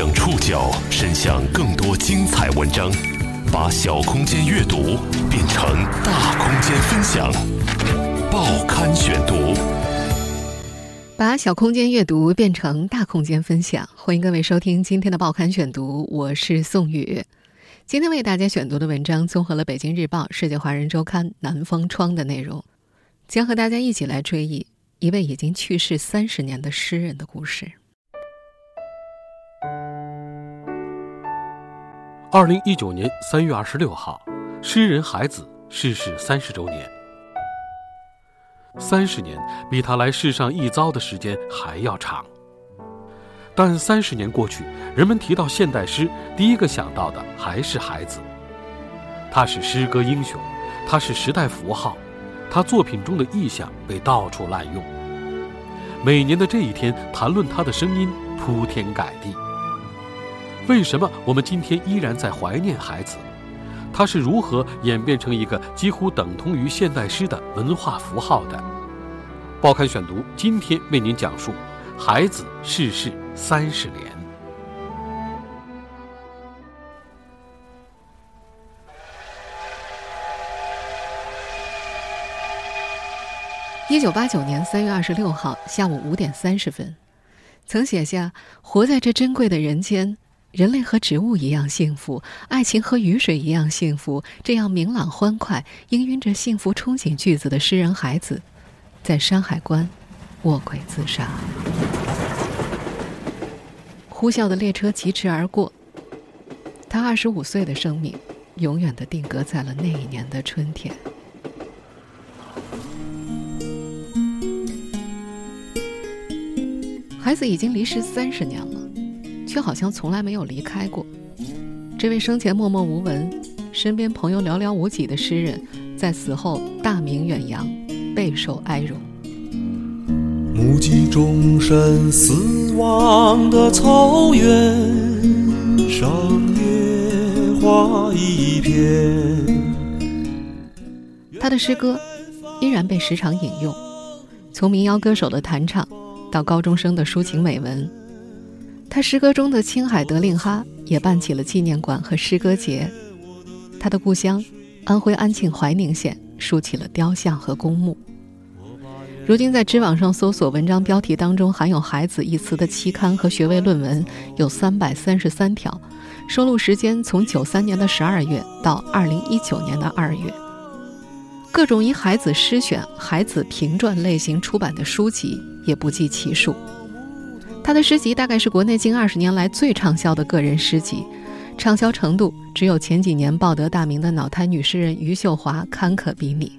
将触角伸向更多精彩文章，把小空间阅读变成大空间分享。报刊选读，把小空间阅读变成大空间分享。欢迎各位收听今天的报刊选读，我是宋宇。今天为大家选读的文章综合了《北京日报》《世界华人周刊》《南方窗》的内容，将和大家一起来追忆一位已经去世三十年的诗人的故事。二零一九年三月二十六号，诗人海子逝世三十周年。三十年比他来世上一遭的时间还要长。但三十年过去，人们提到现代诗，第一个想到的还是海子。他是诗歌英雄，他是时代符号，他作品中的意象被到处滥用。每年的这一天，谈论他的声音铺天盖地。为什么我们今天依然在怀念孩子？他是如何演变成一个几乎等同于现代诗的文化符号的？报刊选读今天为您讲述孩子逝世三十年。一九八九年三月二十六号下午五点三十分，曾写下“活在这珍贵的人间”。人类和植物一样幸福，爱情和雨水一样幸福。这样明朗欢快、氤氲着幸福憧憬句子的诗人孩子，在山海关卧轨自杀。呼啸的列车疾驰而过，他二十五岁的生命，永远的定格在了那一年的春天。孩子已经离世三十年了。却好像从来没有离开过。这位生前默默无闻、身边朋友寥寥无几的诗人，在死后大名远扬，备受哀荣。目击众生死亡的草原上，野花一片。他的诗歌依然被时常引用，从民谣歌手的弹唱，到高中生的抒情美文。他诗歌中的青海德令哈也办起了纪念馆和诗歌节，他的故乡安徽安庆怀宁县竖起了雕像和公墓。如今在知网上搜索文章标题当中含有“孩子”一词的期刊和学位论文有三百三十三条，收录时间从九三年的十二月到二零一九年的二月。各种以孩子诗选、孩子评传类型出版的书籍也不计其数。他的诗集大概是国内近二十年来最畅销的个人诗集，畅销程度只有前几年报得大名的脑瘫女诗人余秀华堪可比拟。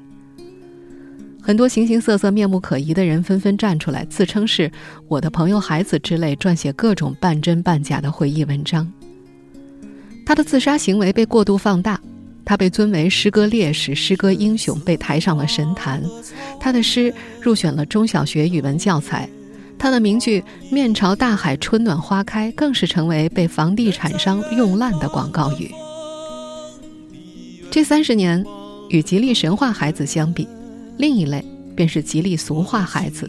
很多形形色色、面目可疑的人纷纷站出来，自称是我的朋友孩子之类，撰写各种半真半假的回忆文章。他的自杀行为被过度放大，他被尊为诗歌烈士、诗歌英雄，被抬上了神坛。他的诗入选了中小学语文教材。他的名句“面朝大海，春暖花开”更是成为被房地产商用烂的广告语。这三十年，与吉利神话孩子相比，另一类便是吉利俗化孩子。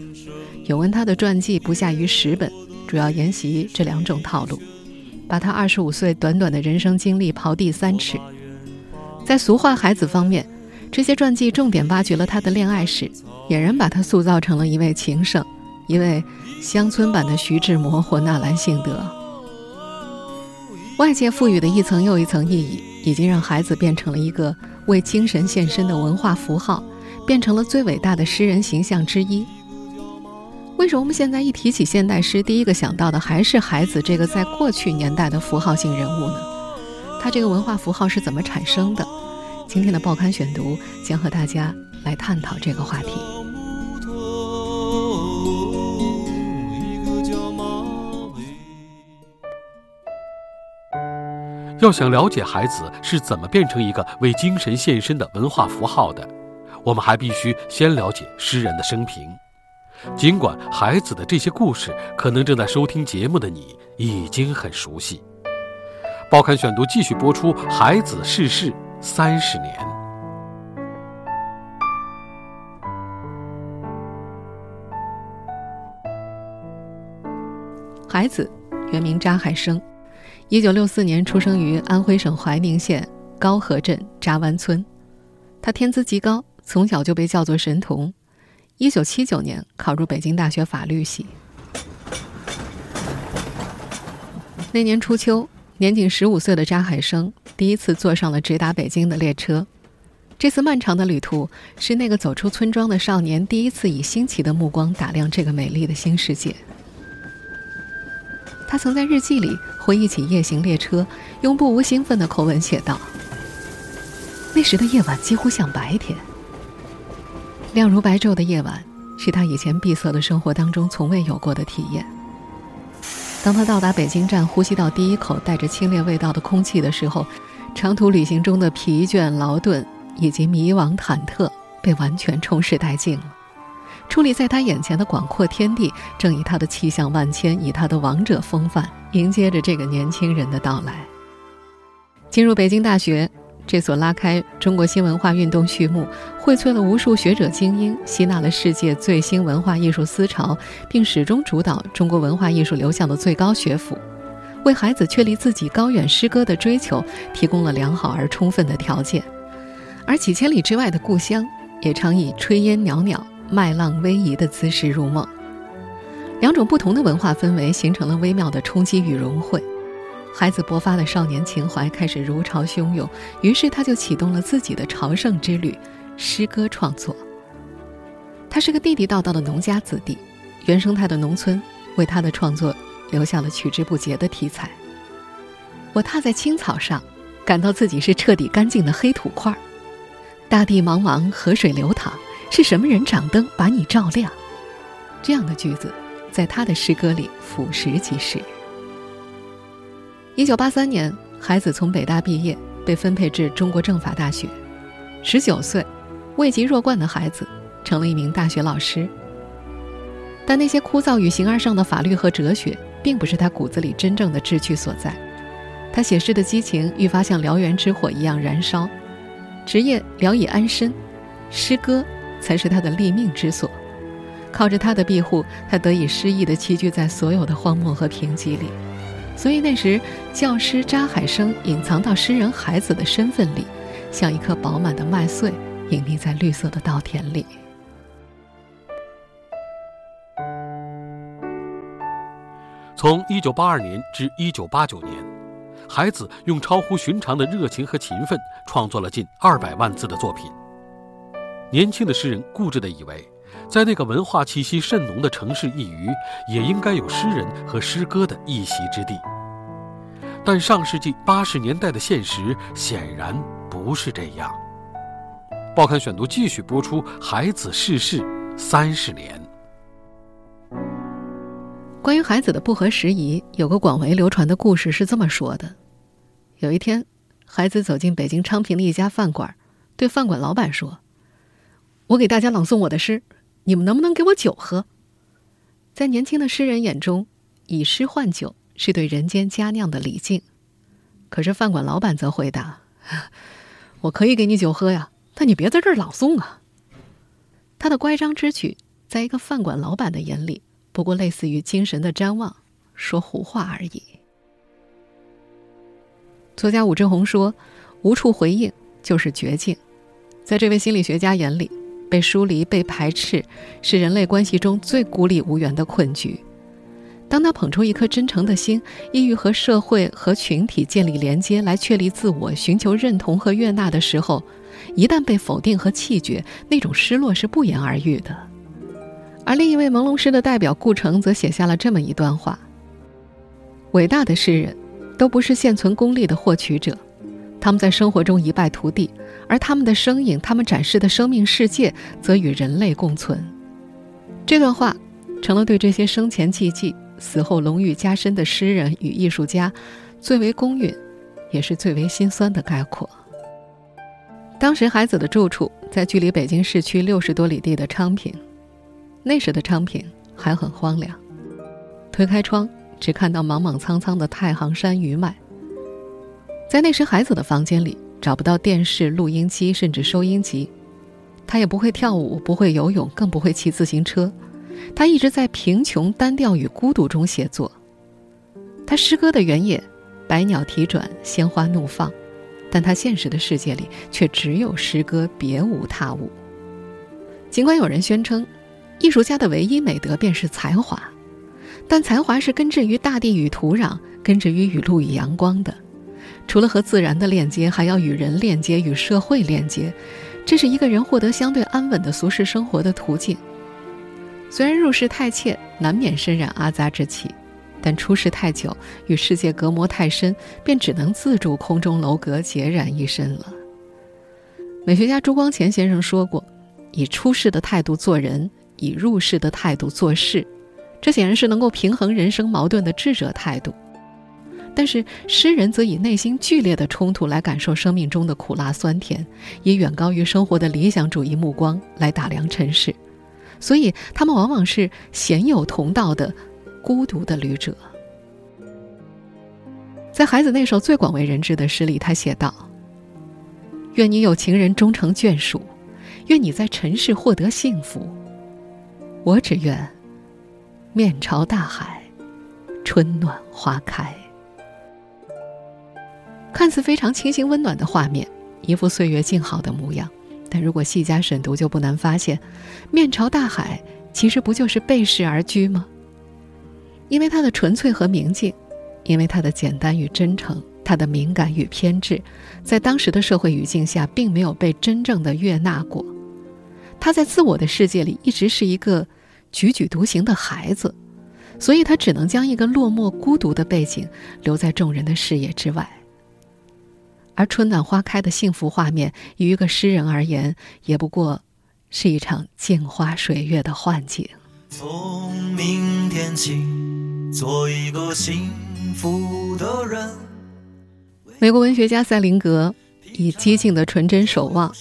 有问他的传记不下于十本，主要沿袭这两种套路，把他二十五岁短短的人生经历刨地三尺。在俗化孩子方面，这些传记重点挖掘了他的恋爱史，俨然把他塑造成了一位情圣。一位乡村版的徐志摩或纳兰性德，外界赋予的一层又一层意义，已经让孩子变成了一个为精神献身的文化符号，变成了最伟大的诗人形象之一。为什么我们现在一提起现代诗，第一个想到的还是孩子这个在过去年代的符号性人物呢？他这个文化符号是怎么产生的？今天的报刊选读将和大家来探讨这个话题。要想了解孩子是怎么变成一个为精神献身的文化符号的，我们还必须先了解诗人的生平。尽管孩子的这些故事，可能正在收听节目的你已经很熟悉。报刊选读继续播出：孩子逝世三十年。孩子原名扎海生。一九六四年出生于安徽省怀宁县高河镇扎湾村，他天资极高，从小就被叫做神童。一九七九年考入北京大学法律系。那年初秋，年仅十五岁的扎海生第一次坐上了直达北京的列车。这次漫长的旅途，是那个走出村庄的少年第一次以新奇的目光打量这个美丽的新世界。他曾在日记里回忆起夜行列车，用不无兴奋的口吻写道：“那时的夜晚几乎像白天，亮如白昼的夜晚是他以前闭塞的生活当中从未有过的体验。当他到达北京站，呼吸到第一口带着清冽味道的空气的时候，长途旅行中的疲倦、劳顿以及迷惘、忐忑被完全冲蚀殆尽了。”矗立在他眼前的广阔天地，正以他的气象万千，以他的王者风范，迎接着这个年轻人的到来。进入北京大学，这所拉开中国新文化运动序幕、荟萃了无数学者精英、吸纳了世界最新文化艺术思潮，并始终主导中国文化艺术流向的最高学府，为孩子确立自己高远诗歌的追求提供了良好而充分的条件。而几千里之外的故乡，也常以炊烟袅袅。麦浪逶迤的姿势入梦，两种不同的文化氛围形成了微妙的冲击与融汇。孩子勃发的少年情怀开始如潮汹涌，于是他就启动了自己的朝圣之旅——诗歌创作。他是个地地道道的农家子弟，原生态的农村为他的创作留下了取之不竭的题材。我踏在青草上，感到自己是彻底干净的黑土块儿。大地茫茫，河水流淌。是什么人掌灯把你照亮？这样的句子，在他的诗歌里俯拾即是。一九八三年，孩子从北大毕业，被分配至中国政法大学。十九岁，位极弱冠的孩子成了一名大学老师。但那些枯燥与形而上的法律和哲学，并不是他骨子里真正的志趣所在。他写诗的激情愈发像燎原之火一样燃烧。职业聊以安身，诗歌。才是他的立命之所，靠着他的庇护，他得以诗意的栖居在所有的荒漠和贫瘠里。所以那时，教师扎海生隐藏到诗人孩子的身份里，像一颗饱满的麦穗，隐匿在绿色的稻田里。从一九八二年至一九八九年，孩子用超乎寻常的热情和勤奋，创作了近二百万字的作品。年轻的诗人固执地以为，在那个文化气息甚浓的城市一隅，也应该有诗人和诗歌的一席之地。但上世纪八十年代的现实显然不是这样。报刊选读继续播出：孩子逝世三十年。关于孩子的不合时宜，有个广为流传的故事是这么说的：有一天，孩子走进北京昌平的一家饭馆，对饭馆老板说。我给大家朗诵我的诗，你们能不能给我酒喝？在年轻的诗人眼中，以诗换酒是对人间佳酿的礼敬。可是饭馆老板则回答：“我可以给你酒喝呀，但你别在这儿朗诵啊。”他的乖张之举，在一个饭馆老板的眼里，不过类似于精神的瞻望，说胡话而已。作家武志红说：“无处回应就是绝境。”在这位心理学家眼里。被疏离、被排斥，是人类关系中最孤立无援的困局。当他捧出一颗真诚的心，意欲和社会和群体建立连接，来确立自我、寻求认同和悦纳的时候，一旦被否定和弃绝，那种失落是不言而喻的。而另一位朦胧诗的代表顾城，则写下了这么一段话：伟大的诗人，都不是现存功利的获取者。他们在生活中一败涂地，而他们的身影，他们展示的生命世界，则与人类共存。这段话，成了对这些生前寂寂、死后荣誉加深的诗人与艺术家，最为公允，也是最为心酸的概括。当时孩子的住处在距离北京市区六十多里地的昌平，那时的昌平还很荒凉，推开窗，只看到莽莽苍苍的太行山余脉。在那时，孩子的房间里找不到电视、录音机，甚至收音机。他也不会跳舞，不会游泳，更不会骑自行车。他一直在贫穷、单调与孤独中写作。他诗歌的原野，百鸟啼转，鲜花怒放，但他现实的世界里却只有诗歌，别无他物。尽管有人宣称，艺术家的唯一美德便是才华，但才华是根植于大地与土壤、根植于雨露与阳光的。除了和自然的链接，还要与人链接，与社会链接，这是一个人获得相对安稳的俗世生活的途径。虽然入世太切，难免身染阿杂之气，但出世太久，与世界隔膜太深，便只能自筑空中楼阁，孑然一身了。美学家朱光潜先生说过：“以出世的态度做人，以入世的态度做事，这显然是能够平衡人生矛盾的智者态度。”但是诗人则以内心剧烈的冲突来感受生命中的苦辣酸甜，以远高于生活的理想主义目光来打量尘世，所以他们往往是鲜有同道的孤独的旅者。在孩子那首最广为人知的诗里，他写道：“愿你有情人终成眷属，愿你在尘世获得幸福。我只愿面朝大海，春暖花开。”看似非常清新温暖的画面，一副岁月静好的模样。但如果细加审读，就不难发现，面朝大海其实不就是背世而居吗？因为它的纯粹和明净，因为它的简单与真诚，它的敏感与偏执，在当时的社会语境下，并没有被真正的悦纳过。他在自我的世界里一直是一个踽踽独行的孩子，所以他只能将一个落寞孤独的背景留在众人的视野之外。而春暖花开的幸福画面，于一个诗人而言，也不过是一场镜花水月的幻境。从明天起，做一个幸福的人。美国文学家塞林格以激进的纯真守望、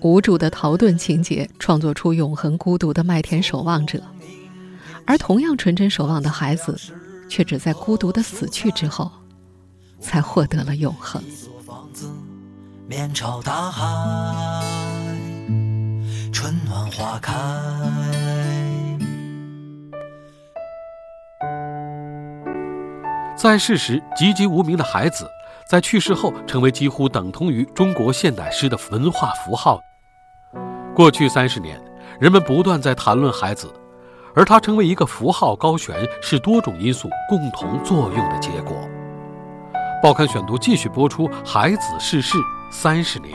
无助的逃遁情节，创作出永恒孤独的麦田守望者。而同样纯真守望的孩子，却只在孤独的死去之后，才获得了永恒。面朝大海，春暖花开。在世时籍籍无名的孩子，在去世后成为几乎等同于中国现代诗的文化符号。过去三十年，人们不断在谈论孩子，而他成为一个符号高悬，是多种因素共同作用的结果。报刊选读继续播出：孩子逝世。三十年，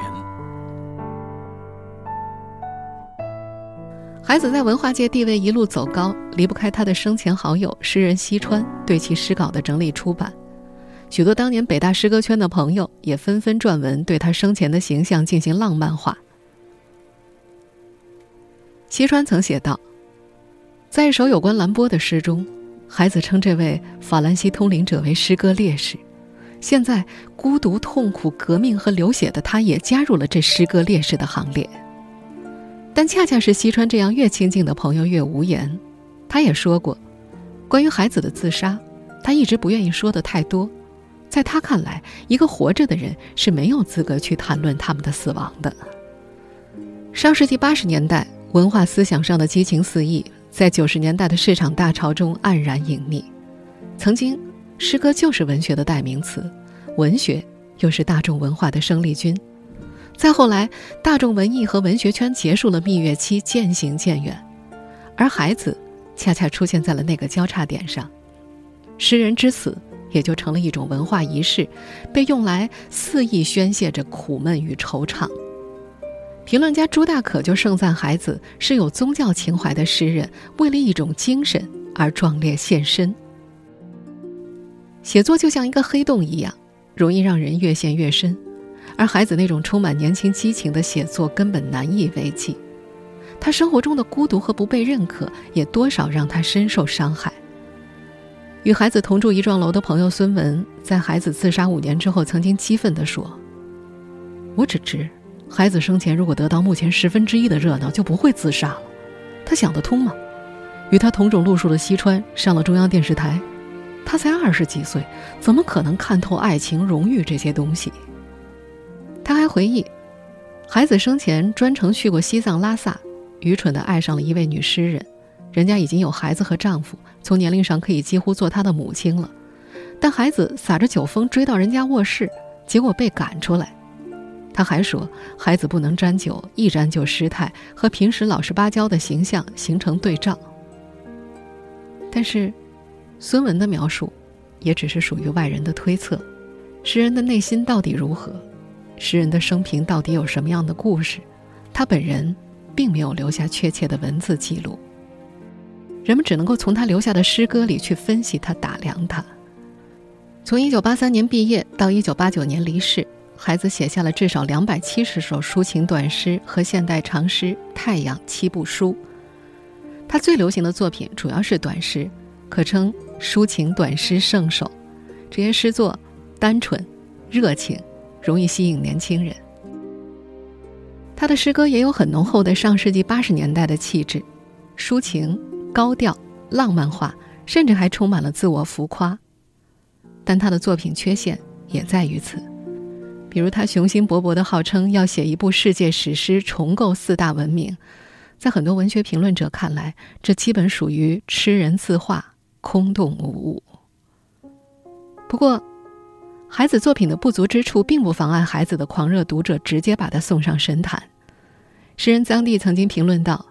孩子在文化界地位一路走高，离不开他的生前好友诗人西川对其诗稿的整理出版。许多当年北大诗歌圈的朋友也纷纷撰文，对他生前的形象进行浪漫化。西川曾写道，在一首有关兰波的诗中，孩子称这位法兰西通灵者为诗歌烈士。现在，孤独、痛苦、革命和流血的他，也加入了这诗歌烈士的行列。但恰恰是西川这样越亲近的朋友越无言。他也说过，关于孩子的自杀，他一直不愿意说的太多。在他看来，一个活着的人是没有资格去谈论他们的死亡的。上世纪八十年代，文化思想上的激情四溢，在九十年代的市场大潮中黯然隐匿。曾经。诗歌就是文学的代名词，文学又是大众文化的生力军。再后来，大众文艺和文学圈结束了蜜月期，渐行渐远，而孩子恰恰出现在了那个交叉点上。诗人之死也就成了一种文化仪式，被用来肆意宣泄着苦闷与惆怅。评论家朱大可就盛赞孩子是有宗教情怀的诗人，为了一种精神而壮烈献身。写作就像一个黑洞一样，容易让人越陷越深，而孩子那种充满年轻激情的写作根本难以为继。他生活中的孤独和不被认可，也多少让他深受伤害。与孩子同住一幢楼的朋友孙文，在孩子自杀五年之后，曾经激愤地说：“我只知，孩子生前如果得到目前十分之一的热闹，就不会自杀了。他想得通吗？与他同种路数的西川上了中央电视台。”他才二十几岁，怎么可能看透爱情、荣誉这些东西？他还回忆，孩子生前专程去过西藏拉萨，愚蠢地爱上了一位女诗人，人家已经有孩子和丈夫，从年龄上可以几乎做他的母亲了。但孩子撒着酒疯追到人家卧室，结果被赶出来。他还说，孩子不能沾酒，一沾就失态，和平时老实巴交的形象形成对照。但是，孙文的描述，也只是属于外人的推测。诗人的内心到底如何？诗人的生平到底有什么样的故事？他本人并没有留下确切的文字记录。人们只能够从他留下的诗歌里去分析他、打量他。从1983年毕业到1989年离世。孩子写下了至少两百七十首抒情短诗和现代长诗《太阳》七部书。他最流行的作品主要是短诗，可称抒情短诗圣手。这些诗作单纯、热情，容易吸引年轻人。他的诗歌也有很浓厚的上世纪八十年代的气质，抒情、高调、浪漫化，甚至还充满了自我浮夸。但他的作品缺陷也在于此。比如他雄心勃勃地号称要写一部世界史诗，重构四大文明，在很多文学评论者看来，这基本属于痴人自话，空洞无物。不过，孩子作品的不足之处，并不妨碍孩子的狂热读者直接把他送上神坛。诗人臧地曾经评论道。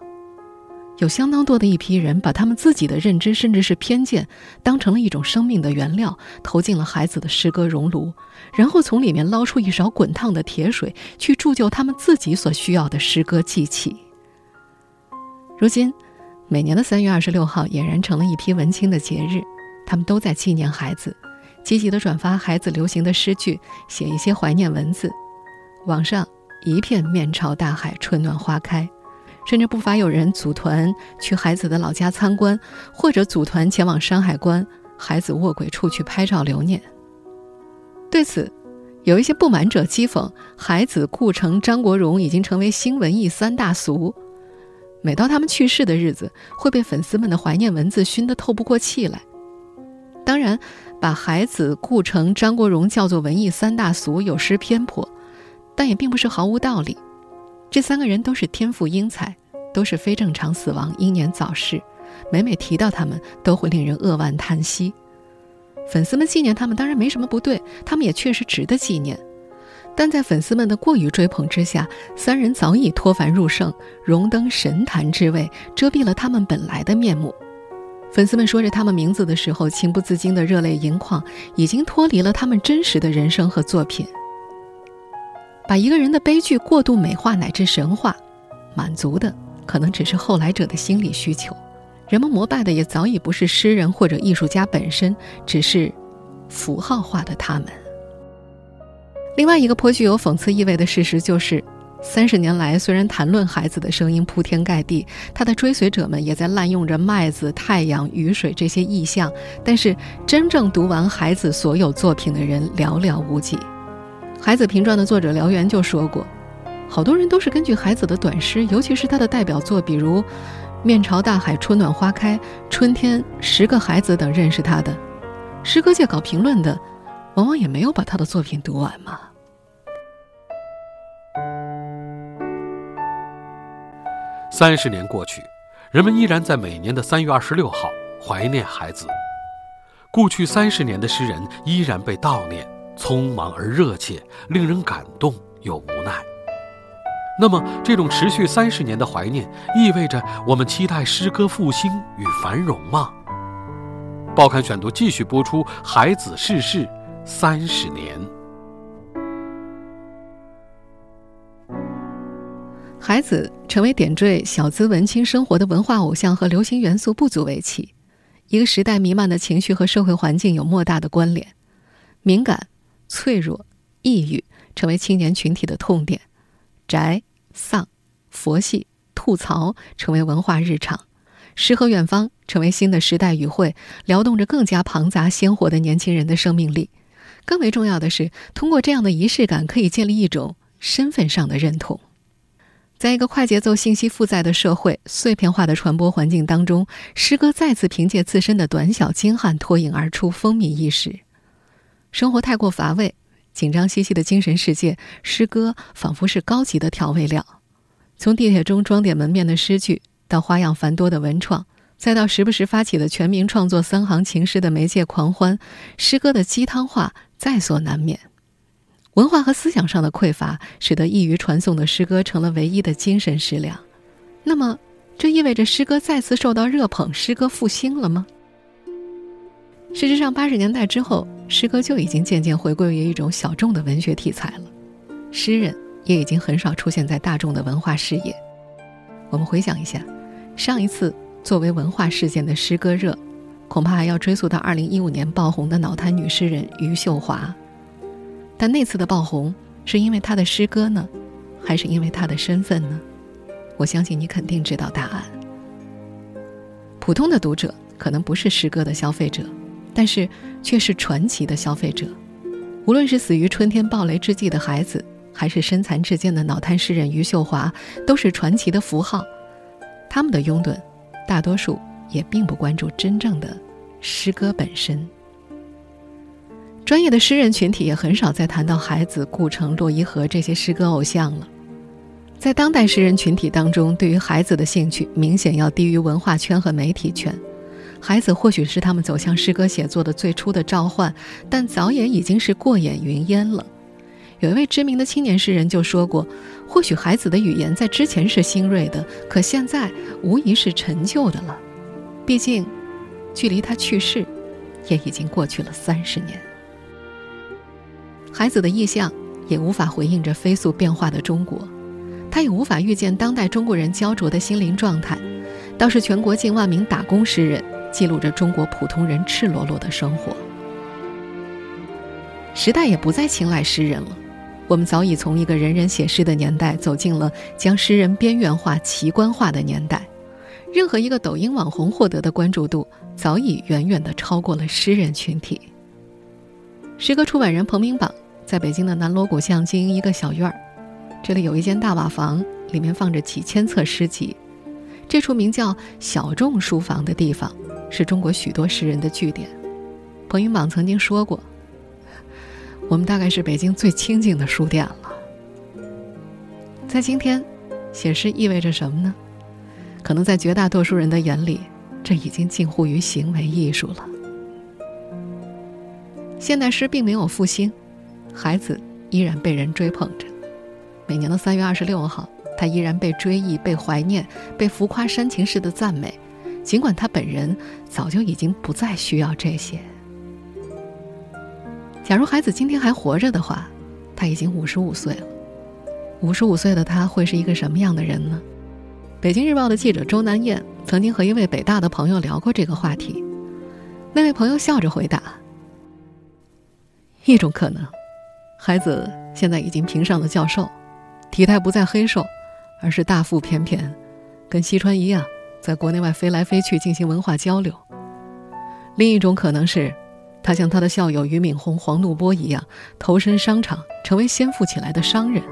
有相当多的一批人把他们自己的认知，甚至是偏见，当成了一种生命的原料，投进了孩子的诗歌熔炉，然后从里面捞出一勺滚烫的铁水，去铸就他们自己所需要的诗歌祭器。如今，每年的三月二十六号俨然成了一批文青的节日，他们都在纪念孩子，积极的转发孩子流行的诗句，写一些怀念文字，网上一片面朝大海，春暖花开。甚至不乏有人组团去孩子的老家参观，或者组团前往山海关孩子卧轨处去拍照留念。对此，有一些不满者讥讽：孩子顾城、张国荣已经成为新文艺三大俗，每到他们去世的日子，会被粉丝们的怀念文字熏得透不过气来。当然，把孩子、顾城、张国荣叫做文艺三大俗有失偏颇，但也并不是毫无道理。这三个人都是天赋英才，都是非正常死亡、英年早逝。每每提到他们，都会令人扼腕叹息。粉丝们纪念他们当然没什么不对，他们也确实值得纪念。但在粉丝们的过于追捧之下，三人早已脱凡入圣，荣登神坛之位，遮蔽了他们本来的面目。粉丝们说着他们名字的时候，情不自禁的热泪盈眶，已经脱离了他们真实的人生和作品。把一个人的悲剧过度美化乃至神话，满足的可能只是后来者的心理需求。人们膜拜的也早已不是诗人或者艺术家本身，只是符号化的他们。另外一个颇具有讽刺意味的事实就是，三十年来，虽然谈论孩子的声音铺天盖地，他的追随者们也在滥用着麦子、太阳、雨水这些意象，但是真正读完孩子所有作品的人寥寥无几。《孩子评传》的作者辽源就说过，好多人都是根据孩子的短诗，尤其是他的代表作，比如“面朝大海，春暖花开”“春天”“十个孩子”等认识他的。诗歌界搞评论的，往往也没有把他的作品读完嘛。三十年过去，人们依然在每年的三月二十六号怀念孩子。故去三十年的诗人依然被悼念。匆忙而热切，令人感动又无奈。那么，这种持续三十年的怀念，意味着我们期待诗歌复兴与繁荣吗？报刊选读继续播出：孩子逝世三十年。孩子成为点缀小资文青生活的文化偶像和流行元素不足为奇，一个时代弥漫的情绪和社会环境有莫大的关联，敏感。脆弱、抑郁成为青年群体的痛点，宅、丧、佛系、吐槽成为文化日常，诗和远方成为新的时代语汇，撩动着更加庞杂鲜活的年轻人的生命力。更为重要的是，通过这样的仪式感，可以建立一种身份上的认同。在一个快节奏、信息负载的社会、碎片化的传播环境当中，诗歌再次凭借自身的短小精悍脱颖而出，风靡一时。生活太过乏味，紧张兮兮的精神世界，诗歌仿佛是高级的调味料。从地铁中装点门面的诗句，到花样繁多的文创；再到时不时发起的全民创作三行情诗的媒介狂欢，诗歌的鸡汤化在所难免。文化和思想上的匮乏，使得易于传颂的诗歌成了唯一的精神食粮。那么，这意味着诗歌再次受到热捧，诗歌复兴了吗？事实上，八十年代之后，诗歌就已经渐渐回归于一种小众的文学题材了，诗人也已经很少出现在大众的文化视野。我们回想一下，上一次。作为文化事件的诗歌热，恐怕还要追溯到2015年爆红的脑瘫女诗人余秀华。但那次的爆红是因为她的诗歌呢，还是因为她的身份呢？我相信你肯定知道答案。普通的读者可能不是诗歌的消费者，但是却是传奇的消费者。无论是死于春天暴雷之际的孩子，还是身残志坚的脑瘫诗人余秀华，都是传奇的符号。他们的拥趸。大多数也并不关注真正的诗歌本身。专业的诗人群体也很少再谈到孩子、顾城、洛伊河这些诗歌偶像了。在当代诗人群体当中，对于孩子的兴趣明显要低于文化圈和媒体圈。孩子或许是他们走向诗歌写作的最初的召唤，但早也已经是过眼云烟了。有一位知名的青年诗人就说过：“或许孩子的语言在之前是新锐的，可现在无疑是陈旧的了。毕竟，距离他去世，也已经过去了三十年。孩子的意象也无法回应着飞速变化的中国，他也无法预见当代中国人焦灼的心灵状态。倒是全国近万名打工诗人记录着中国普通人赤裸裸的生活。时代也不再青睐诗人了。”我们早已从一个人人写诗的年代，走进了将诗人边缘化、奇观化的年代。任何一个抖音网红获得的关注度，早已远远的超过了诗人群体。诗歌出版人彭明榜在北京的南锣鼓巷经营一个小院儿，这里有一间大瓦房，里面放着几千册诗集。这处名叫“小众书房”的地方，是中国许多诗人的据点。彭明榜曾经说过。我们大概是北京最清静的书店了。在今天，写诗意味着什么呢？可能在绝大多数人的眼里，这已经近乎于行为艺术了。现代诗并没有复兴，孩子依然被人追捧着。每年的三月二十六号，他依然被追忆、被怀念、被浮夸煽情式的赞美，尽管他本人早就已经不再需要这些。假如孩子今天还活着的话，他已经五十五岁了。五十五岁的他会是一个什么样的人呢？北京日报的记者周南燕曾经和一位北大的朋友聊过这个话题。那位朋友笑着回答：“一种可能，孩子现在已经评上了教授，体态不再黑瘦，而是大腹便便，跟西川一样，在国内外飞来飞去进行文化交流。另一种可能是。”他像他的校友俞敏洪、黄怒波一样，投身商场，成为先富起来的商人。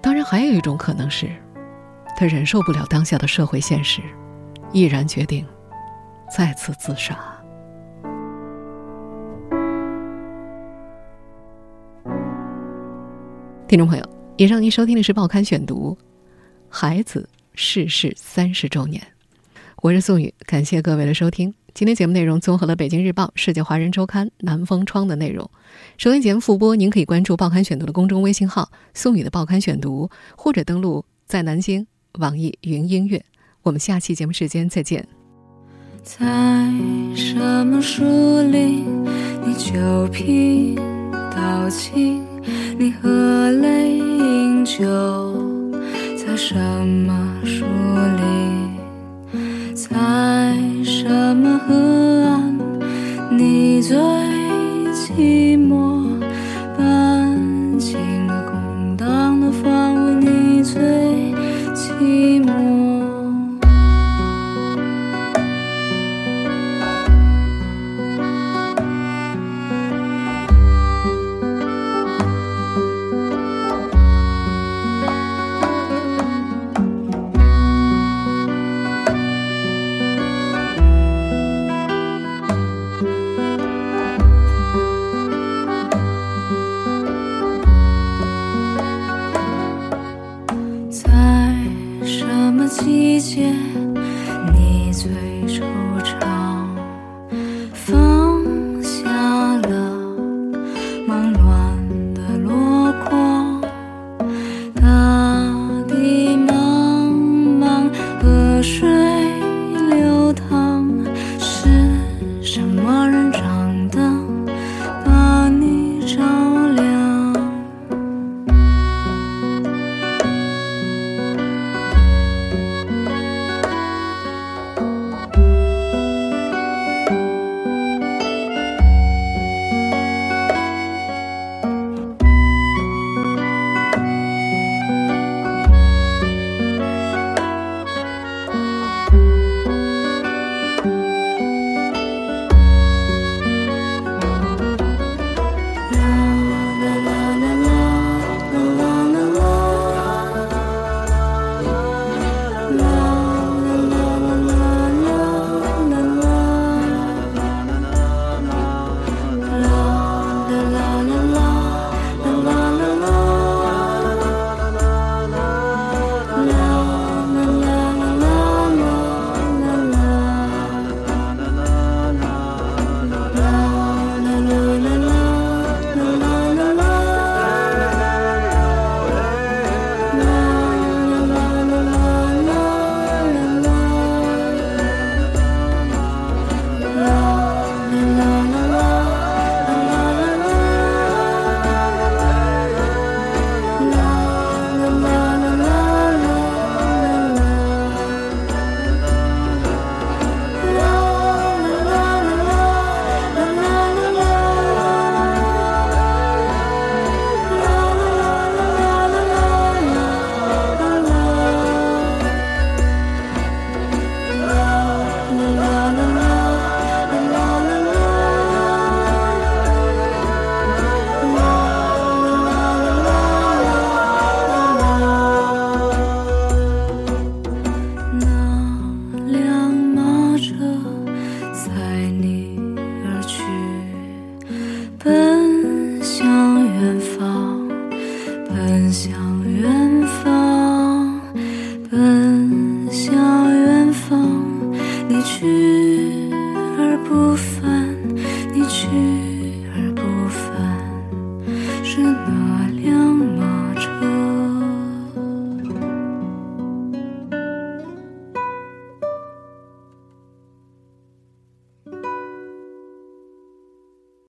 当然，还有一种可能是，他忍受不了当下的社会现实，毅然决定再次自杀。听众朋友，以上您收听的是《报刊选读》，孩子逝世三十周年，我是宋宇，感谢各位的收听。今天节目内容综合了《北京日报》《世界华人周刊》《南风窗》的内容。收听节目复播，您可以关注《报刊选读》的公众微信号“宋宇的报刊选读”，或者登录在南京网易云音乐。我们下期节目时间再见。在什么树林，你酒瓶倒进，你喝泪饮酒，在什么树林，在。什么河岸，你最寂寞？